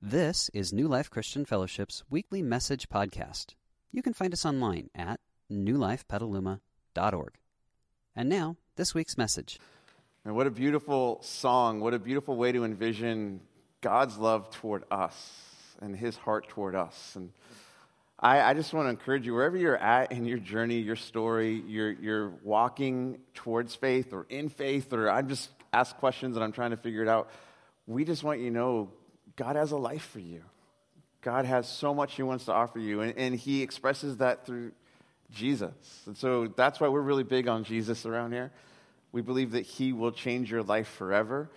This is New Life Christian Fellowship's weekly message podcast. You can find us online at newlifepetaluma.org. And now, this week's message. And what a beautiful song. What a beautiful way to envision God's love toward us and his heart toward us. And I, I just want to encourage you, wherever you're at in your journey, your story, you're, you're walking towards faith or in faith, or I'm just asked questions and I'm trying to figure it out. We just want you to know God has a life for you. God has so much He wants to offer you, and, and He expresses that through Jesus. And so that's why we're really big on Jesus around here. We believe that He will change your life forever.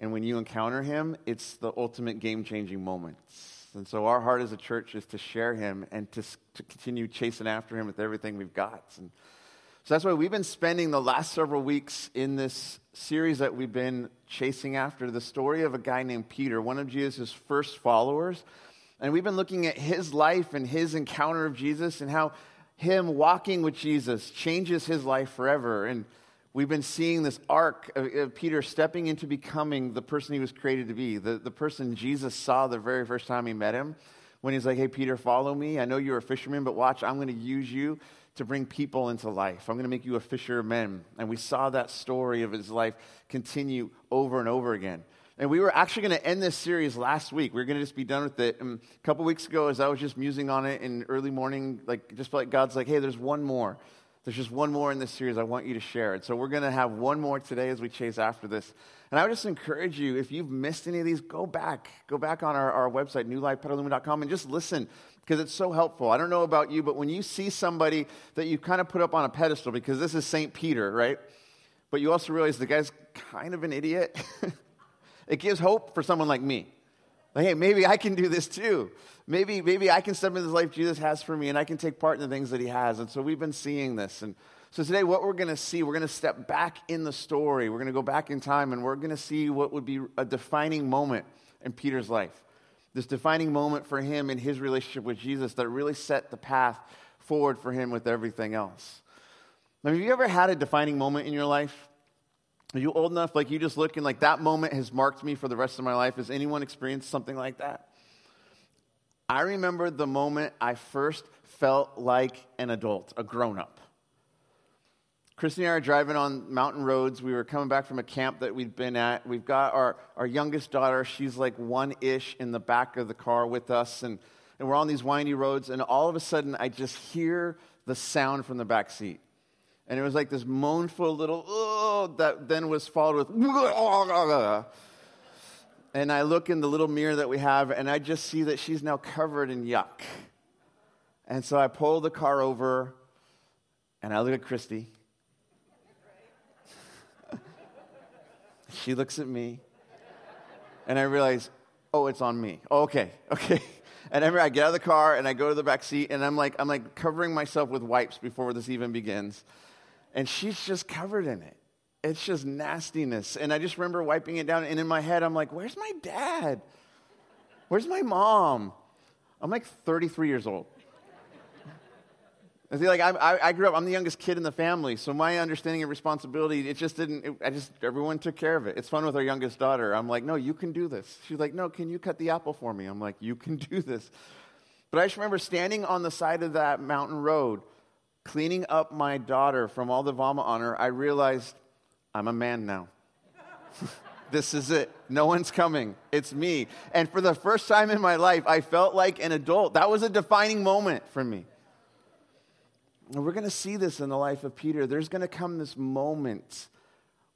And when you encounter Him, it's the ultimate game changing moments. And so our heart as a church is to share Him and to, to continue chasing after Him with everything we've got. And so that's why we've been spending the last several weeks in this series that we've been chasing after the story of a guy named Peter, one of Jesus' first followers. And we've been looking at his life and his encounter of Jesus and how him walking with Jesus changes his life forever. And we've been seeing this arc of, of, Peter stepping into becoming the person he was created to be, the, the person Jesus saw the very first time he met him. When he's like, hey, Peter, follow me. I know you're a fisherman, but watch, I'm going to use you to bring people into life. I'm going to make you a fisher of men. And we saw that story of his life continue over and over again. And we were actually going to end this series last week. We are going to just be done with it. And a couple weeks ago, as I was just musing on it in early morning, like just like God's like, hey, there's one more. There's just one more in this series I want you to share it. So we're going to have one more today as we chase after this. And I would just encourage you, if you've missed any of these, go back. Go back on our, our website, newlifepetaluma.com, and just listen because it's so helpful. I don't know about you, but when you see somebody that you kind of put up on a pedestal, because this is St. Peter, right? But you also realize the guy's kind of an idiot, it gives hope for someone like me. Like, hey, maybe I can do this too. Maybe, maybe I can step into this life Jesus has for me and I can take part in the things that he has. And so we've been seeing this. And so today, what we're going to see, we're going to step back in the story. We're going to go back in time and we're going to see what would be a defining moment in Peter's life this defining moment for him in his relationship with Jesus that really set the path forward for him with everything else. Have you ever had a defining moment in your life? Are you old enough, like you just look and like that moment has marked me for the rest of my life? Has anyone experienced something like that? I remember the moment I first felt like an adult, a grown up. Christy and I are driving on mountain roads. We were coming back from a camp that we'd been at. We've got our, our youngest daughter. She's like one ish in the back of the car with us. And, and we're on these windy roads. And all of a sudden, I just hear the sound from the back seat. And it was like this moanful little, oh, that then was followed with, and I look in the little mirror that we have, and I just see that she's now covered in yuck. And so I pull the car over, and I look at Christy, She looks at me, and I realize, oh, it's on me. Oh, okay, okay. And I, I get out of the car and I go to the back seat, and I'm like, I'm like covering myself with wipes before this even begins. And she's just covered in it. It's just nastiness. And I just remember wiping it down. And in my head, I'm like, where's my dad? Where's my mom? I'm like 33 years old. I see, like I, I, grew up. I'm the youngest kid in the family, so my understanding of responsibility, it just didn't. It, I just everyone took care of it. It's fun with our youngest daughter. I'm like, no, you can do this. She's like, no, can you cut the apple for me? I'm like, you can do this. But I just remember standing on the side of that mountain road, cleaning up my daughter from all the vomit on her. I realized I'm a man now. this is it. No one's coming. It's me. And for the first time in my life, I felt like an adult. That was a defining moment for me. And we're going to see this in the life of Peter. There's going to come this moment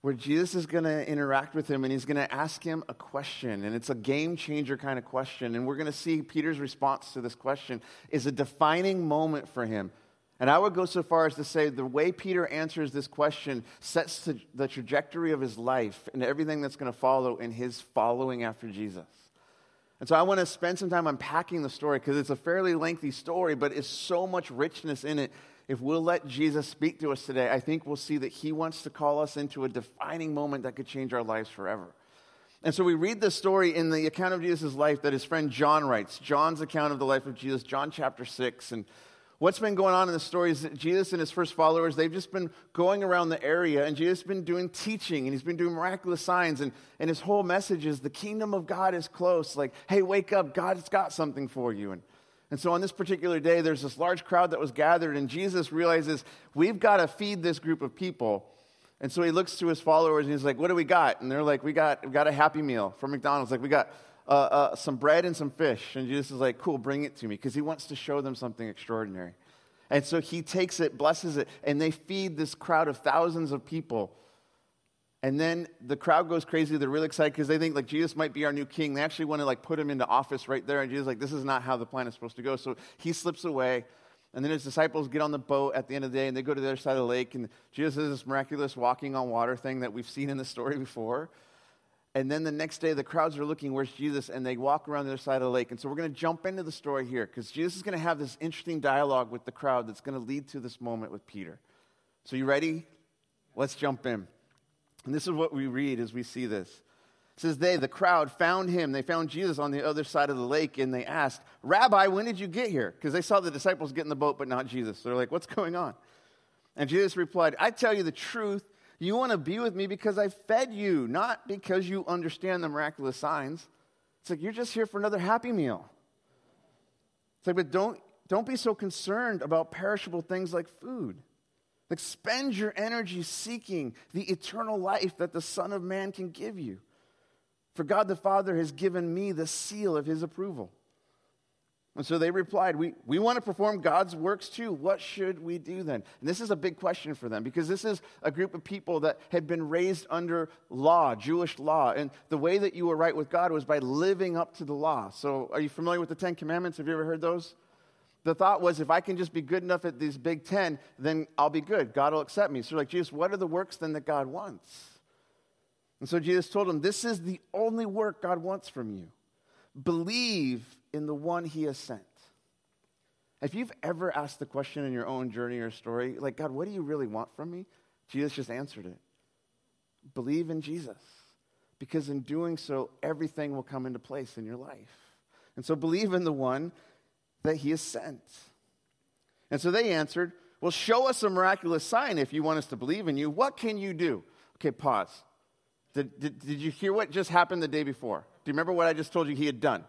where Jesus is going to interact with him and he's going to ask him a question. And it's a game changer kind of question. And we're going to see Peter's response to this question is a defining moment for him. And I would go so far as to say the way Peter answers this question sets the trajectory of his life and everything that's going to follow in his following after Jesus. And so I want to spend some time unpacking the story because it's a fairly lengthy story, but it's so much richness in it if we'll let Jesus speak to us today, I think we'll see that he wants to call us into a defining moment that could change our lives forever. And so we read the story in the account of Jesus' life that his friend John writes, John's account of the life of Jesus, John chapter 6. And what's been going on in the story is that Jesus and his first followers, they've just been going around the area and Jesus has been doing teaching and he's been doing miraculous signs. And, and his whole message is the kingdom of God is close. Like, hey, wake up, God's got something for you. And, and so on this particular day, there's this large crowd that was gathered, and Jesus realizes we've got to feed this group of people. And so he looks to his followers and he's like, What do we got? And they're like, We got, we got a happy meal from McDonald's. Like, we got uh, uh, some bread and some fish. And Jesus is like, cool, bring it to me, because he wants to show them something extraordinary. And so he takes it, blesses it, and they feed this crowd of thousands of people. And then the crowd goes crazy. They're really excited because they think like Jesus might be our new king. They actually want to like put him into office right there. And Jesus like, this is not how the plan is supposed to go. So he slips away. And then his disciples get on the boat at the end of the day and they go to the other side of the lake. And Jesus does this miraculous walking on water thing that we've seen in the story before. And then the next day, the crowds are looking, where's Jesus? And they walk around the other side of the lake. And so we're going to jump into the story here because Jesus is going to have this interesting dialogue with the crowd that's going to lead to this moment with Peter. So, you ready? Let's jump in. And this is what we read as we see this. It says, They, the crowd, found him. They found Jesus on the other side of the lake and they asked, Rabbi, when did you get here? Because they saw the disciples get in the boat, but not Jesus. They're like, What's going on? And Jesus replied, I tell you the truth. You want to be with me because I fed you, not because you understand the miraculous signs. It's like you're just here for another happy meal. It's like, but don't, don't be so concerned about perishable things like food. Like, spend your energy seeking the eternal life that the Son of Man can give you. For God the Father has given me the seal of his approval. And so they replied, we, we want to perform God's works too. What should we do then? And this is a big question for them because this is a group of people that had been raised under law, Jewish law. And the way that you were right with God was by living up to the law. So are you familiar with the Ten Commandments? Have you ever heard those? The thought was if I can just be good enough at these big ten, then I'll be good. God will accept me. So, like, Jesus, what are the works then that God wants? And so Jesus told him, This is the only work God wants from you. Believe in the one he has sent. If you've ever asked the question in your own journey or story, like, God, what do you really want from me? Jesus just answered it. Believe in Jesus. Because in doing so, everything will come into place in your life. And so believe in the one that he has sent. And so they answered, Well, show us a miraculous sign if you want us to believe in you. What can you do? Okay, pause. Did, did, did you hear what just happened the day before? Do you remember what I just told you he had done?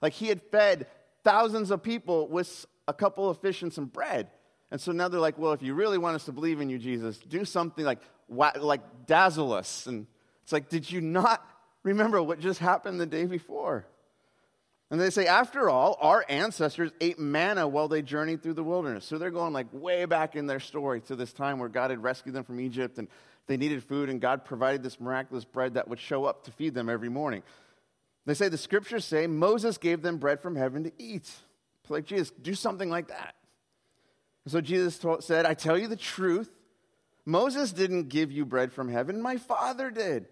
Like he had fed thousands of people with a couple of fish and some bread. And so now they're like, well, if you really want us to believe in you, Jesus, do something like, like dazzle us. And it's like, did you not remember what just happened the day before? And they say, after all, our ancestors ate manna while they journeyed through the wilderness. So they're going like way back in their story to this time where God had rescued them from Egypt and they needed food, and God provided this miraculous bread that would show up to feed them every morning. They say the scriptures say Moses gave them bread from heaven to eat. It's Like, Jesus, do something like that. And so Jesus told, said, I tell you the truth. Moses didn't give you bread from heaven, my Father did.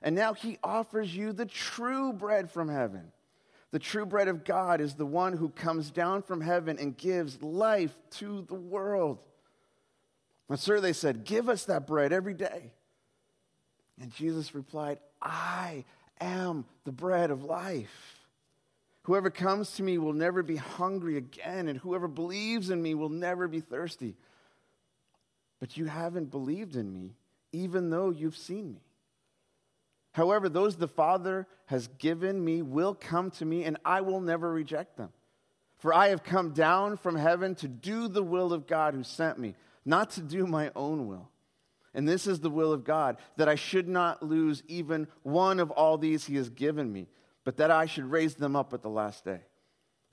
And now he offers you the true bread from heaven. The true bread of God is the one who comes down from heaven and gives life to the world. And, sir, they said, Give us that bread every day. And Jesus replied, I am the bread of life. Whoever comes to me will never be hungry again, and whoever believes in me will never be thirsty. But you haven't believed in me, even though you've seen me. However, those the Father has given me will come to me, and I will never reject them. For I have come down from heaven to do the will of God who sent me, not to do my own will. And this is the will of God, that I should not lose even one of all these he has given me, but that I should raise them up at the last day.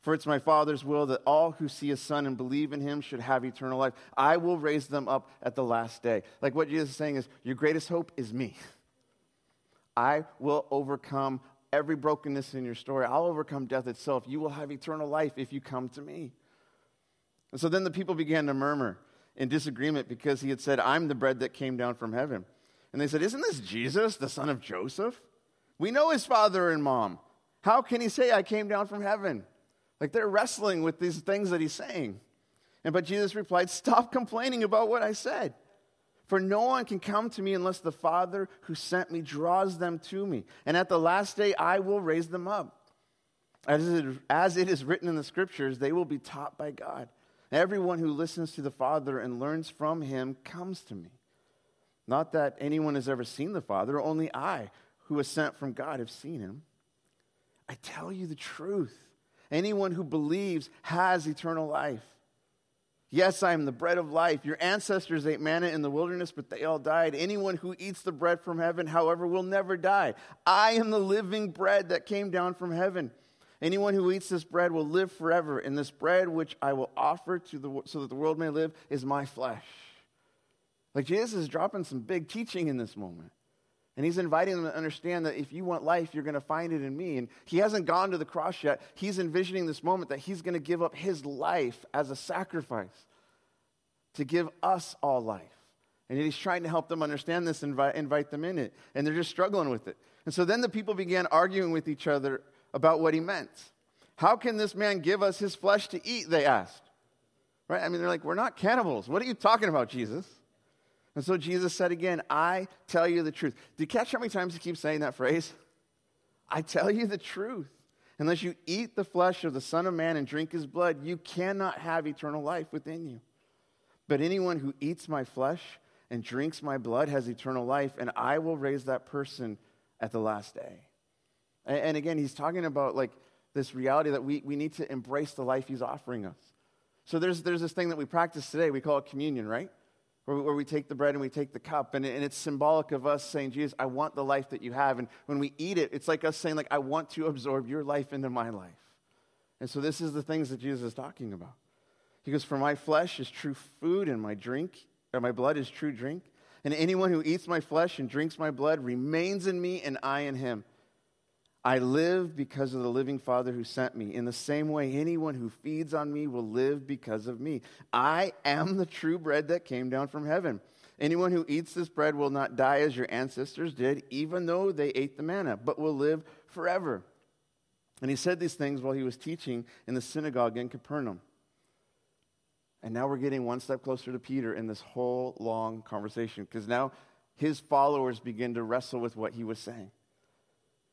For it's my Father's will that all who see his Son and believe in him should have eternal life. I will raise them up at the last day. Like what Jesus is saying is, your greatest hope is me. I will overcome every brokenness in your story. I'll overcome death itself. You will have eternal life if you come to me. And so then the people began to murmur in disagreement because he had said, I'm the bread that came down from heaven. And they said, Isn't this Jesus, the son of Joseph? We know his father and mom. How can he say, I came down from heaven? Like they're wrestling with these things that he's saying. And but Jesus replied, Stop complaining about what I said. For no one can come to me unless the Father who sent me draws them to me. And at the last day, I will raise them up. As it, as it is written in the scriptures, they will be taught by God. Everyone who listens to the Father and learns from him comes to me. Not that anyone has ever seen the Father, only I, who was sent from God, have seen him. I tell you the truth. Anyone who believes has eternal life. Yes, I am the bread of life. Your ancestors ate manna in the wilderness, but they all died. Anyone who eats the bread from heaven, however, will never die. I am the living bread that came down from heaven. Anyone who eats this bread will live forever, and this bread which I will offer to the, so that the world may live is my flesh. Like Jesus is dropping some big teaching in this moment. And he's inviting them to understand that if you want life, you're going to find it in me. And he hasn't gone to the cross yet. He's envisioning this moment that he's going to give up his life as a sacrifice to give us all life. And he's trying to help them understand this and invite, invite them in it. And they're just struggling with it. And so then the people began arguing with each other about what he meant. How can this man give us his flesh to eat? They asked. Right? I mean, they're like, we're not cannibals. What are you talking about, Jesus? And so Jesus said again, I tell you the truth. Did you catch how many times he keeps saying that phrase? I tell you the truth. Unless you eat the flesh of the Son of Man and drink his blood, you cannot have eternal life within you. But anyone who eats my flesh and drinks my blood has eternal life, and I will raise that person at the last day. And, and again, he's talking about like this reality that we, we need to embrace the life he's offering us. So there's, there's this thing that we practice today. We call it communion, right? Where we, where we take the bread and we take the cup. And, and it's symbolic of us saying, Jesus, I want the life that you have. And when we eat it, it's like us saying, like, I want to absorb your life into my life. And so this is the things that Jesus is talking about. He goes, For my flesh is true food, and my drink, or my blood is true drink. And anyone who eats my flesh and drinks my blood remains in me, and I in him. I live because of the living Father who sent me. In the same way, anyone who feeds on me will live because of me. I am the true bread that came down from heaven. Anyone who eats this bread will not die as your ancestors did, even though they ate the manna, but will live forever. And he said these things while he was teaching in the synagogue in Capernaum. And now we're getting one step closer to Peter in this whole long conversation because now his followers begin to wrestle with what he was saying.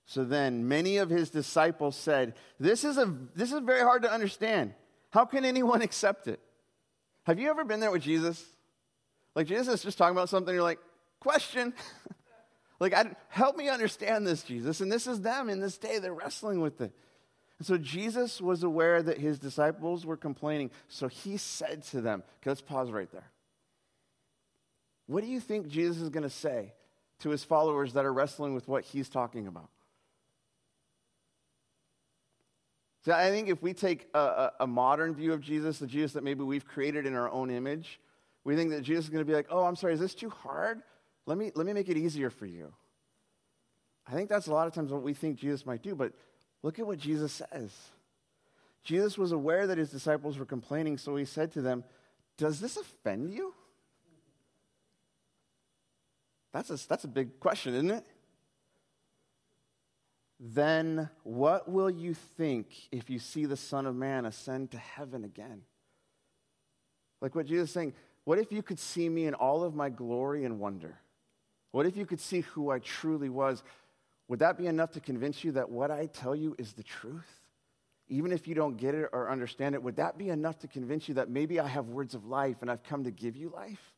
So then many of his disciples said, This is, a, this is very hard to understand. How can anyone accept it? Have you ever been there with Jesus? Like Jesus is just talking about something, you're like, question. like, I, help me understand this, Jesus. And this is them in this day, they're wrestling with it. And so Jesus was aware that his disciples were complaining. So he said to them, okay, let's pause right there. What do you think Jesus is going to say to his followers that are wrestling with what he's talking about? So I think if we take a, a, a, modern view of Jesus, the Jesus that maybe we've created in our own image, we think that Jesus is going to be like, oh, I'm sorry, is this too hard? Let me, let me make it easier for you. I think that's a lot of times what we think Jesus might do, but look at what Jesus says. Jesus was aware that his disciples were complaining, so he said to them, Does this offend you? That's a, that's a big question, isn't it? Then what will you think if you see the Son of Man ascend to heaven again? Like what Jesus is saying, what if you could see me in all of my glory and wonder? What if you could see who I truly was? Would that be enough to convince you that what I tell you is the truth? Even if you don't get it or understand it, would that be enough to convince you that maybe I have words of life and I've come to give you life?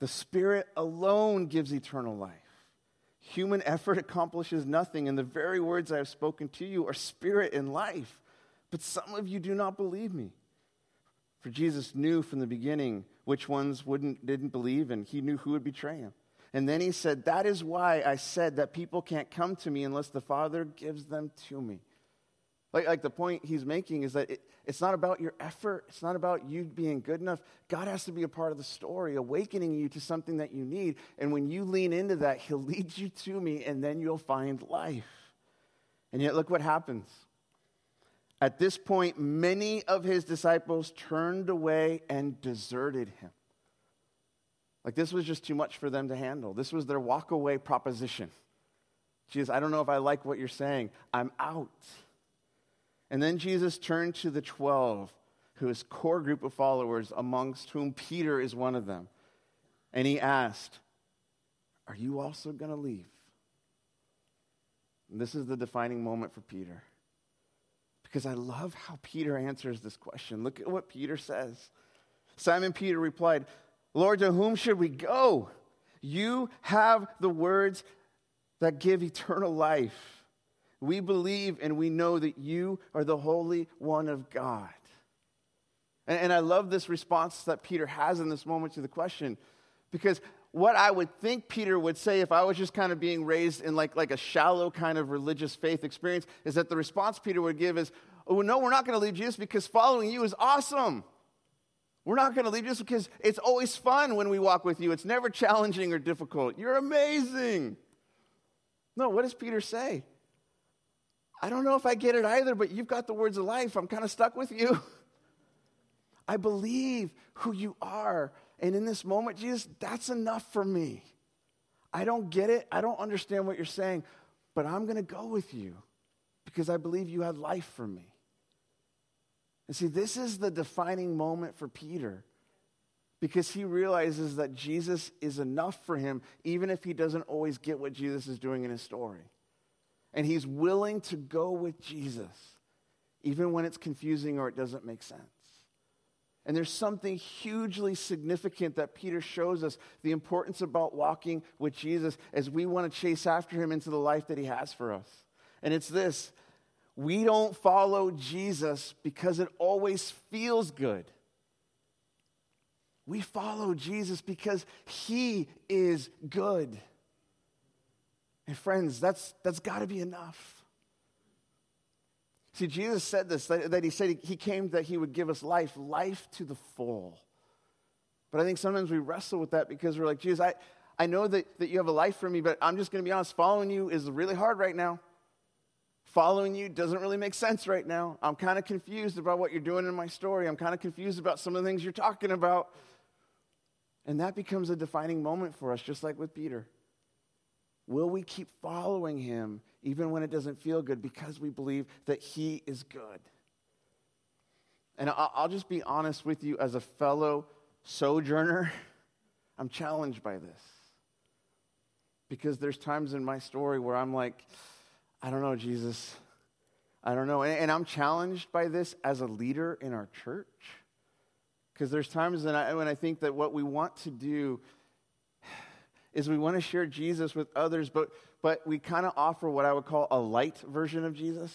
The Spirit alone gives eternal life. Human effort accomplishes nothing, and the very words I have spoken to you are spirit and life. But some of you do not believe me. For Jesus knew from the beginning which ones wouldn't, didn't believe, and he knew who would betray him. And then he said, That is why I said that people can't come to me unless the Father gives them to me. Like, like the point he's making is that it, it's not about your effort, it's not about you being good enough. God has to be a part of the story, awakening you to something that you need. And when you lean into that, he'll lead you to me, and then you'll find life. And yet, look what happens. At this point, many of his disciples turned away and deserted him. Like this was just too much for them to handle. This was their walk away proposition. Jesus, I don't know if I like what you're saying. I'm out. And then Jesus turned to the 12, his core group of followers, amongst whom Peter is one of them. And he asked, Are you also going to leave? And this is the defining moment for Peter. because I love how Peter answers this question. Look at what Peter says. Simon Peter replied, Lord, to whom should we go? You have the words that give eternal life. We believe and we know that you are the Holy One of God. And, and I love this response that Peter has in this moment to the question because what I would think Peter would say if I was just kind of being raised in like, like a shallow kind of religious faith experience is that the response Peter would give is, oh, no, we're not going to leave Jesus because following you is awesome. We're not going to leave Jesus because it's always fun when we walk with you. It's never challenging or difficult. You're amazing. No, what does Peter say? I don't know if I get it either, but you've got the words of life. I'm kind of stuck with you. I believe who you are. And in this moment, Jesus, that's enough for me. I don't get it. I don't understand what you're saying, but I'm going to go with you because I believe you had life for me. And see, this is the defining moment for Peter because he realizes that Jesus is enough for him, even if he doesn't always get what Jesus is doing in his story. And he's willing to go with Jesus, even when it's confusing or it doesn't make sense. And there's something hugely significant that Peter shows us the importance about walking with Jesus as we want to chase after him into the life that he has for us. And it's this we don't follow Jesus because it always feels good. We follow Jesus because he is good. And friends, that's, that's got to be enough. See, Jesus said this, that, that he said he came that he would give us life, life to the full. But I think sometimes we wrestle with that because we're like, Jesus, I, I know that, that you have a life for me, but I'm just going to be honest, following you is really hard right now. Following you doesn't really make sense right now. I'm kind of confused about what you're doing in my story. I'm kind of confused about some of the things you're talking about. And that becomes a defining moment for us, just like with Peter. Will we keep following him even when it doesn't feel good because we believe that he is good? And I'll just be honest with you as a fellow sojourner, I'm challenged by this. Because there's times in my story where I'm like, I don't know, Jesus. I don't know. And, I'm challenged by this as a leader in our church. Because there's times when I, when I think that what we want to do is we want to share Jesus with others, but, but we kind of offer what I would call a light version of Jesus.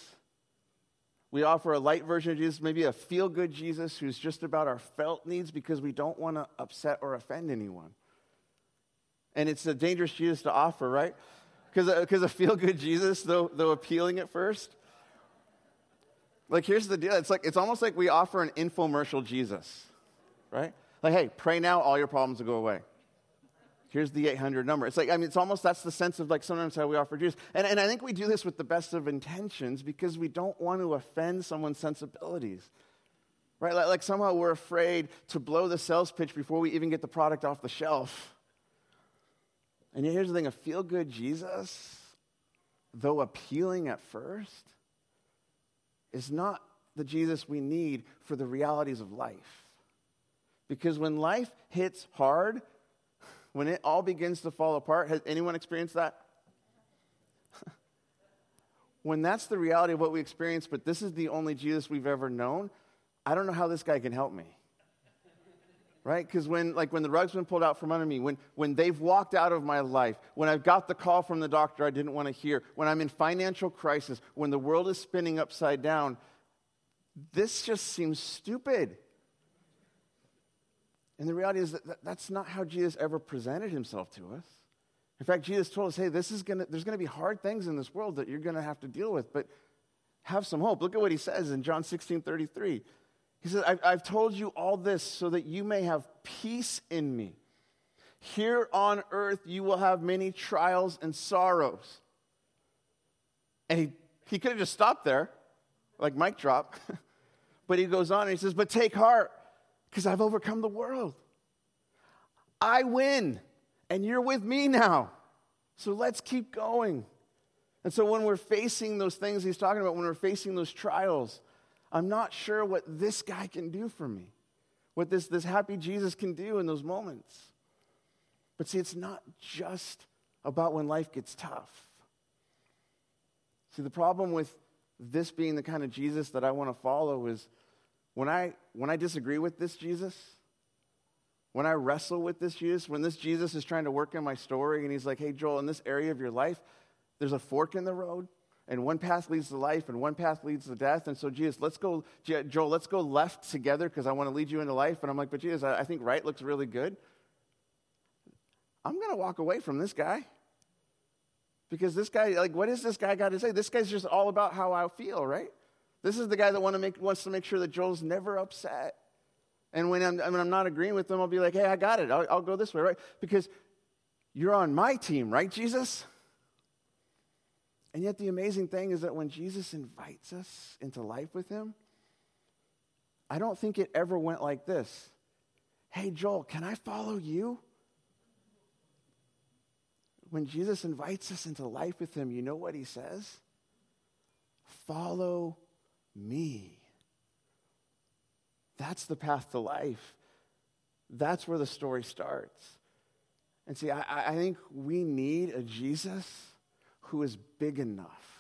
We offer a light version of Jesus, maybe a feel good Jesus who's just about our felt needs because we don't want to upset or offend anyone. And it's a dangerous Jesus to offer, right? Because a feel good Jesus, though, though appealing at first. Like, here's the deal it's, like, it's almost like we offer an infomercial Jesus, right? Like, hey, pray now, all your problems will go away. Here's the 800 number. It's like, I mean, it's almost that's the sense of like sometimes how we offer Jesus. And, and I think we do this with the best of intentions because we don't want to offend someone's sensibilities. Right? Like, like somehow we're afraid to blow the sales pitch before we even get the product off the shelf. And here's the thing a feel good Jesus, though appealing at first, is not the Jesus we need for the realities of life. Because when life hits hard, when it all begins to fall apart, has anyone experienced that? when that's the reality of what we experience, but this is the only Jesus we've ever known, I don't know how this guy can help me. Right? Because when, like, when the rug's been pulled out from under me, when, when they've walked out of my life, when I've got the call from the doctor I didn't want to hear, when I'm in financial crisis, when the world is spinning upside down, this just seems stupid. And the reality is that that's not how Jesus ever presented himself to us. In fact, Jesus told us, hey, this is gonna, there's going to be hard things in this world that you're going to have to deal with, but have some hope. Look at what he says in John 16 33. He says, I've, I've told you all this so that you may have peace in me. Here on earth, you will have many trials and sorrows. And he, he could have just stopped there, like mic drop. but he goes on and he says, But take heart because I've overcome the world. I win, and you're with me now. So let's keep going. And so when we're facing those things he's talking about, when we're facing those trials, I'm not sure what this guy can do for me, what this, this happy Jesus can do in those moments. But see, it's not just about when life gets tough. See, the problem with this being the kind of Jesus that I want to follow is when I, when I disagree with this Jesus, when I wrestle with this Jesus, when this Jesus is trying to work in my story and he's like, hey, Joel, in this area of your life, there's a fork in the road, and one path leads to life, and one path leads to death. And so, Jesus, let's go, Joel, let's go left together because I want to lead you into life. And I'm like, but Jesus, I think right looks really good. I'm going to walk away from this guy. Because this guy, like, what is this guy got to say? This guy's just all about how I feel, right? This is the guy that want to make, wants to make sure that Joel's never upset. And when I'm, when I'm not agreeing with them, I'll be like, hey, I got it. I'll, I'll go this way, right? Because you're on my team, right, Jesus? And yet, the amazing thing is that when Jesus invites us into life with him, I don't think it ever went like this Hey, Joel, can I follow you? When Jesus invites us into life with him, you know what he says? Follow me. That's the path to life. That's where the story starts. And see, I, I think we need a Jesus who is big enough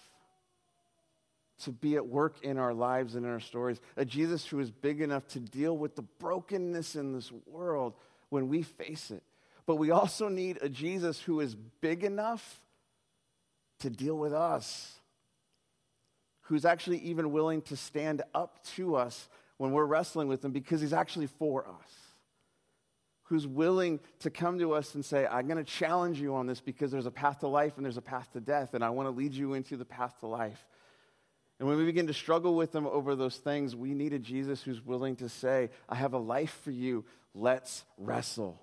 to be at work in our lives and in our stories. A Jesus who is big enough to deal with the brokenness in this world when we face it. But we also need a Jesus who is big enough to deal with us, who's actually even willing to stand up to us when we're wrestling with him because he's actually for us. Who's willing to come to us and say, I'm going to challenge you on this because there's a path to life and there's a path to death, and I want to lead you into the path to life. And when we begin to struggle with them over those things, we need a Jesus who's willing to say, I have a life for you. Let's wrestle.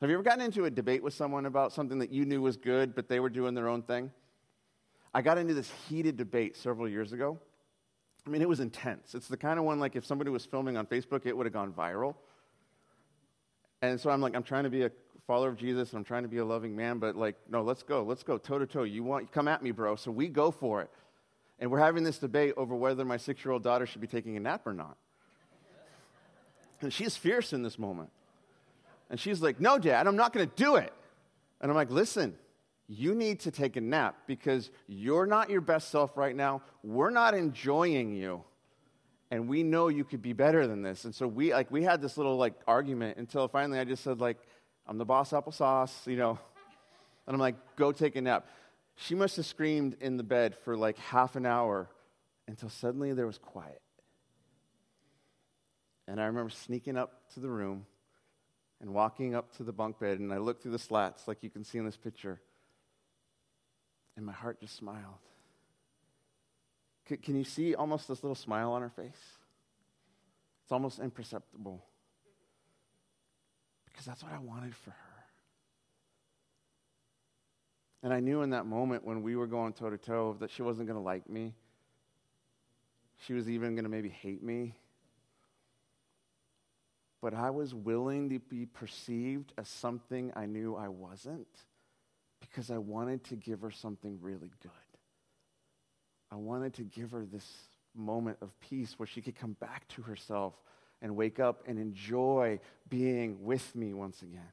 Have you ever gotten into a debate with someone about something that you knew was good, but they were doing their own thing? I got into this heated debate several years ago. I mean, it was intense. It's the kind of one like if somebody was filming on Facebook, it would have gone viral. And so I'm like, I'm trying to be a follower of Jesus and I'm trying to be a loving man, but like, no, let's go. Let's go toe to toe. You want, come at me, bro. So we go for it. And we're having this debate over whether my six year old daughter should be taking a nap or not. And she's fierce in this moment. And she's like, No, dad, I'm not going to do it. And I'm like, Listen, you need to take a nap because you're not your best self right now. We're not enjoying you. And we know you could be better than this. And so we like we had this little like argument until finally I just said like I'm the boss applesauce, you know. And I'm like, go take a nap. She must have screamed in the bed for like half an hour until suddenly there was quiet. And I remember sneaking up to the room and walking up to the bunk bed, and I looked through the slats like you can see in this picture. And my heart just smiled. C- can you see almost this little smile on her face? It's almost imperceptible. Because that's what I wanted for her. And I knew in that moment when we were going toe to toe that she wasn't going to like me. She was even going to maybe hate me. But I was willing to be perceived as something I knew I wasn't because I wanted to give her something really good. I wanted to give her this moment of peace where she could come back to herself and wake up and enjoy being with me once again.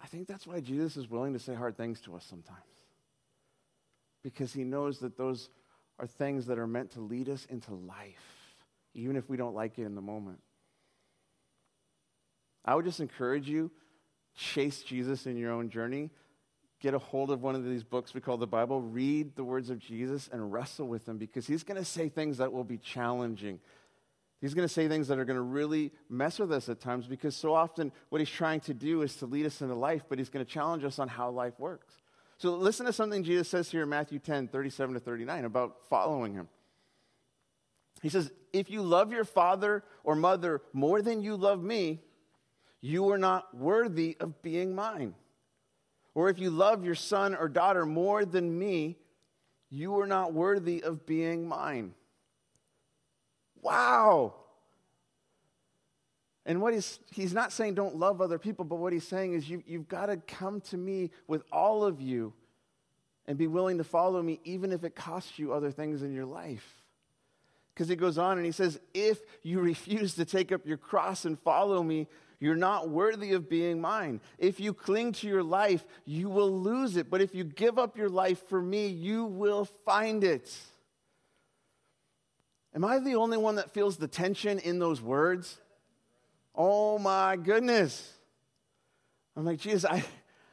I think that's why Jesus is willing to say hard things to us sometimes. Because he knows that those are things that are meant to lead us into life, even if we don't like it in the moment. I would just encourage you chase Jesus in your own journey. Get a hold of one of these books we call the Bible. Read the words of Jesus and wrestle with him because he's going to say things that will be challenging. He's going to say things that are going to really mess with us at times because so often what he's trying to do is to lead us into life, but he's going to challenge us on how life works. So listen to something Jesus says here in Matthew 10, 37 to 39 about following him. He says, If you love your father or mother more than you love me, you are not worthy of being mine. Or if you love your son or daughter more than me, you are not worthy of being mine. Wow. And what he's, he's not saying don't love other people, but what he's saying is you, you've got to come to me with all of you and be willing to follow me, even if it costs you other things in your life. Because he goes on and he says, if you refuse to take up your cross and follow me, You're not worthy of being mine. If you cling to your life, you will lose it. But if you give up your life for me, you will find it. Am I the only one that feels the tension in those words? Oh my goodness. I'm like, Jesus, I,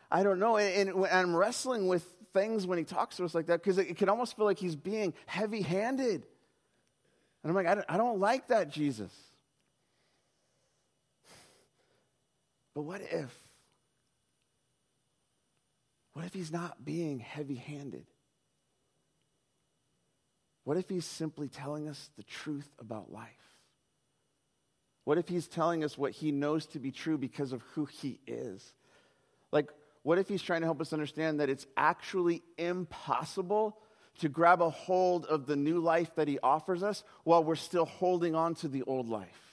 I don't know. And, and I'm wrestling with things when he talks to us like that because it, it can almost feel like he's being heavy handed. And I'm like, I don't, I don't like that, Jesus. But what if? What if he's not being heavy handed? What if he's simply telling us the truth about life? What if he's telling us what he knows to be true because of who he is? Like, what if he's trying to help us understand that it's actually impossible to grab a hold of the new life that he offers us while we're still holding on to the old life?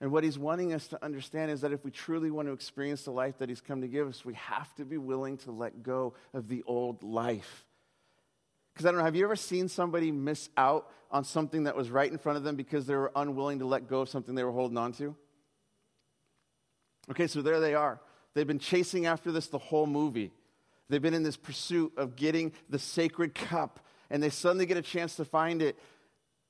And what he's wanting us to understand is that if we truly want to experience the life that he's come to give us, we have to be willing to let go of the old life. Because I don't know, have you ever seen somebody miss out on something that was right in front of them because they were unwilling to let go of something they were holding on to? Okay, so there they are. They've been chasing after this the whole movie. They've been in this pursuit of getting the sacred cup, and they suddenly get a chance to find it,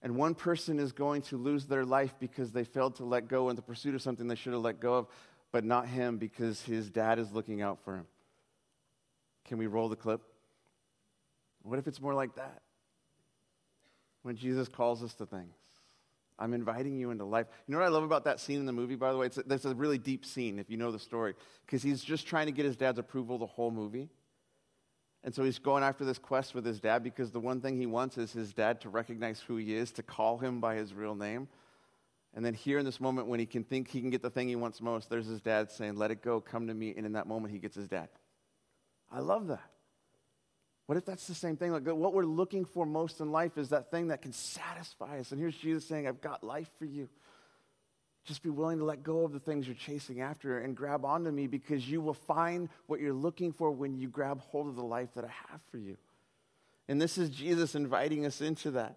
and one person is going to lose their life because they failed to let go in the pursuit of something they should have let go of, but not him because his dad is looking out for him. Can we roll the clip? What if it's more like that? When Jesus calls us to things. I'm inviting you into life. You know what I love about that scene in the movie, by the way? It's a, a really deep scene, if you know the story, because he's just trying to get his dad's approval the whole movie. And so he's going after this quest with his dad because the one thing he wants is his dad to recognize who he is, to call him by his real name. And then here in this moment when he can think he can get the thing he wants most, there's his dad saying, Let it go, come to me. And in that moment, he gets his dad. I love that. What if that's the same thing? Like what we're looking for most in life is that thing that can satisfy us. And here's Jesus saying, I've got life for you. Just be willing to let go of the things you're chasing after and grab onto me because you will find what you're looking for when you grab hold of the life that I have for you. And this is Jesus inviting us into that.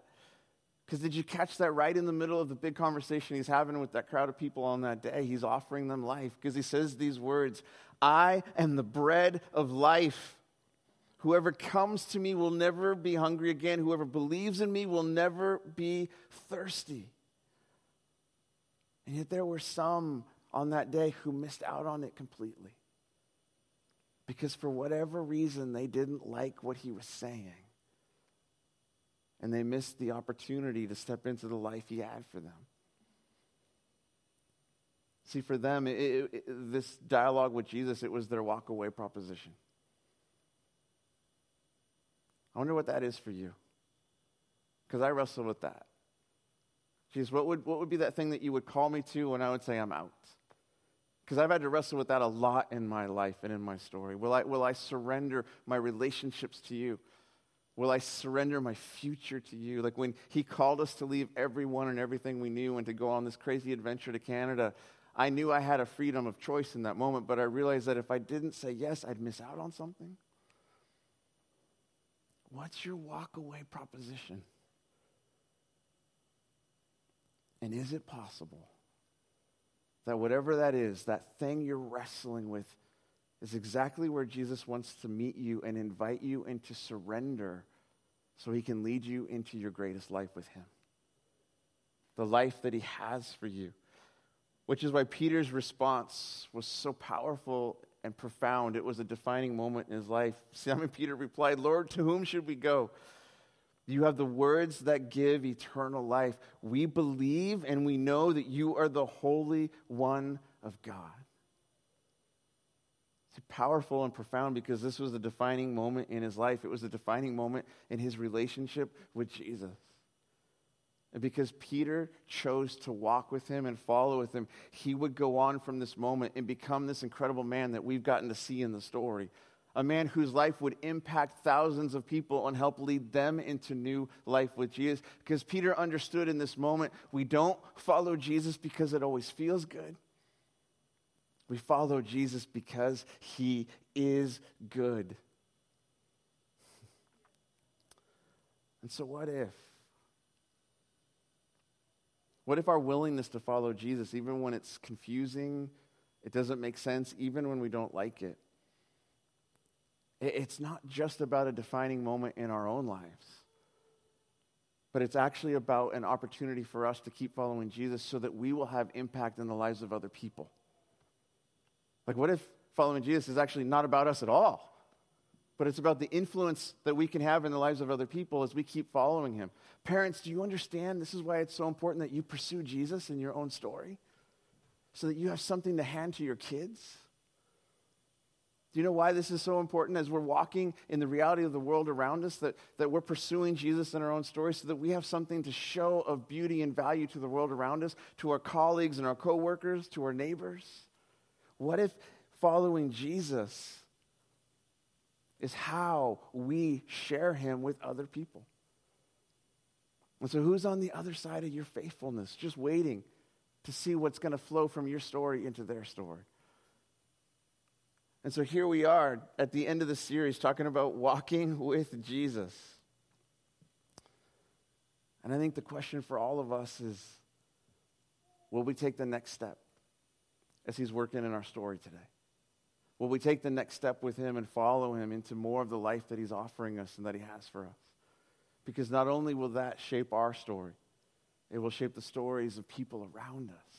Because did you catch that right in the middle of the big conversation he's having with that crowd of people on that day? He's offering them life because he says these words I am the bread of life. Whoever comes to me will never be hungry again. Whoever believes in me will never be thirsty. And yet there were some on that day who missed out on it completely. Because for whatever reason, they didn't like what he was saying. And they missed the opportunity to step into the life he had for them. See, for them, it, it, this dialogue with Jesus, it was their walk away proposition. I wonder what that is for you. Because I wrestle with that. What would, what would be that thing that you would call me to when I would say I'm out? Because I've had to wrestle with that a lot in my life and in my story. Will I, will I surrender my relationships to you? Will I surrender my future to you? Like when he called us to leave everyone and everything we knew and to go on this crazy adventure to Canada, I knew I had a freedom of choice in that moment, but I realized that if I didn't say yes, I'd miss out on something. What's your walk away proposition? And is it possible that whatever that is, that thing you're wrestling with, is exactly where Jesus wants to meet you and invite you into surrender so he can lead you into your greatest life with him? The life that he has for you. Which is why Peter's response was so powerful and profound. It was a defining moment in his life. Simon Peter replied, Lord, to whom should we go? You have the words that give eternal life. We believe and we know that you are the Holy One of God. It's powerful and profound because this was a defining moment in his life. It was a defining moment in his relationship with Jesus. And because Peter chose to walk with him and follow with him, he would go on from this moment and become this incredible man that we've gotten to see in the story. A man whose life would impact thousands of people and help lead them into new life with Jesus. Because Peter understood in this moment we don't follow Jesus because it always feels good. We follow Jesus because he is good. And so, what if? What if our willingness to follow Jesus, even when it's confusing, it doesn't make sense, even when we don't like it, it's not just about a defining moment in our own lives, but it's actually about an opportunity for us to keep following Jesus so that we will have impact in the lives of other people. Like, what if following Jesus is actually not about us at all? But it's about the influence that we can have in the lives of other people as we keep following him. Parents, do you understand? This is why it's so important that you pursue Jesus in your own story so that you have something to hand to your kids. Do you know why this is so important as we're walking in the reality of the world around us, that, that we're pursuing Jesus in our own story so that we have something to show of beauty and value to the world around us, to our colleagues and our coworkers, to our neighbors? What if following Jesus is how we share him with other people? And so, who's on the other side of your faithfulness, just waiting to see what's going to flow from your story into their story? And so here we are at the end of the series talking about walking with Jesus. And I think the question for all of us is will we take the next step as he's working in our story today? Will we take the next step with him and follow him into more of the life that he's offering us and that he has for us? Because not only will that shape our story, it will shape the stories of people around us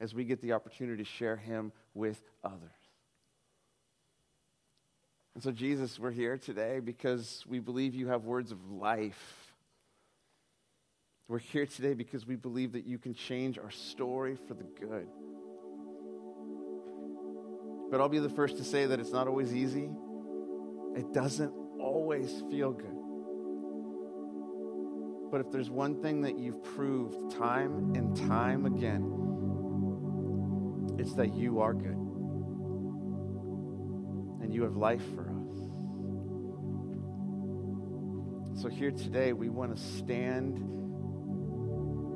as we get the opportunity to share him with others. And so, Jesus, we're here today because we believe you have words of life. We're here today because we believe that you can change our story for the good. But I'll be the first to say that it's not always easy. It doesn't always feel good. But if there's one thing that you've proved time and time again, it's that you are good and you have life for us. So, here today, we want to stand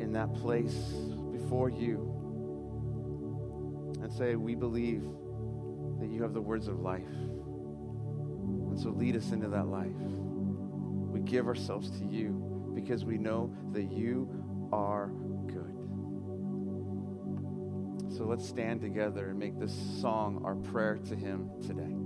in that place before you and say, We believe that you have the words of life. And so, lead us into that life. We give ourselves to you because we know that you are good. So let's stand together and make this song our prayer to Him today.